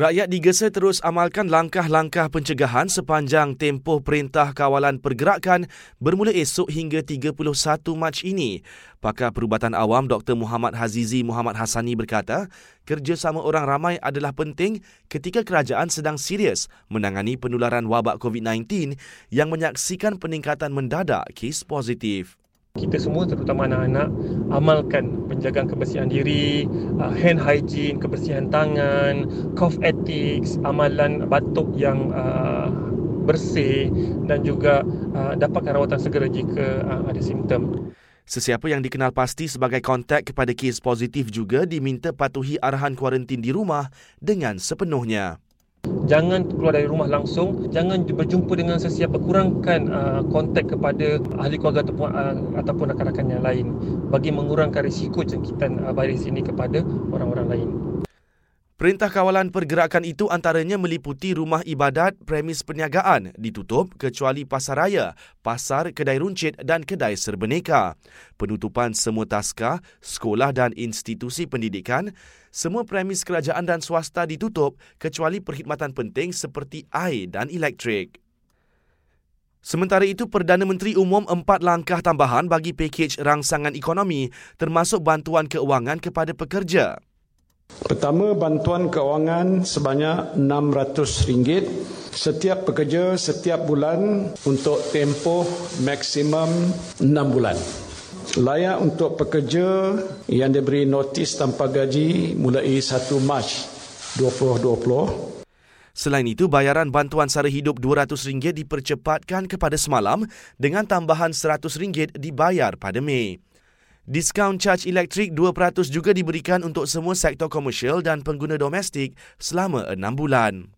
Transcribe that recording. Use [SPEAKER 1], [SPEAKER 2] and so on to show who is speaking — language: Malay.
[SPEAKER 1] Rakyat digesa terus amalkan langkah-langkah pencegahan sepanjang tempoh Perintah Kawalan Pergerakan bermula esok hingga 31 Mac ini. Pakar Perubatan Awam Dr. Muhammad Hazizi Muhammad Hassani berkata, kerjasama orang ramai adalah penting ketika kerajaan sedang serius menangani penularan wabak COVID-19 yang menyaksikan peningkatan mendadak kes positif
[SPEAKER 2] kita semua terutama anak-anak amalkan penjagaan kebersihan diri, uh, hand hygiene, kebersihan tangan, cough ethics, amalan batuk yang uh, bersih dan juga uh, dapatkan rawatan segera jika uh, ada simptom.
[SPEAKER 1] Sesiapa yang dikenal pasti sebagai kontak kepada kes positif juga diminta patuhi arahan kuarantin di rumah dengan sepenuhnya
[SPEAKER 2] jangan keluar dari rumah langsung. Jangan berjumpa dengan sesiapa. Kurangkan uh, kontak kepada ahli keluarga ataupun uh, ataupun rakan-rakan yang lain. Bagi mengurangkan risiko jangkitan uh, virus ini kepada orang-orang lain
[SPEAKER 1] Perintah kawalan pergerakan itu antaranya meliputi rumah ibadat, premis perniagaan ditutup kecuali pasar raya, pasar, kedai runcit dan kedai serbeneka. Penutupan semua taska, sekolah dan institusi pendidikan, semua premis kerajaan dan swasta ditutup kecuali perkhidmatan penting seperti air dan elektrik. Sementara itu, Perdana Menteri umum empat langkah tambahan bagi pakej rangsangan ekonomi termasuk bantuan keuangan kepada pekerja.
[SPEAKER 3] Pertama, bantuan keuangan sebanyak RM600 setiap pekerja setiap bulan untuk tempoh maksimum 6 bulan. Layak untuk pekerja yang diberi notis tanpa gaji mulai 1 Mac 2020.
[SPEAKER 1] Selain itu, bayaran bantuan sara hidup RM200 dipercepatkan kepada semalam dengan tambahan RM100 dibayar pada Mei. Diskaun caj elektrik 2% juga diberikan untuk semua sektor komersial dan pengguna domestik selama 6 bulan.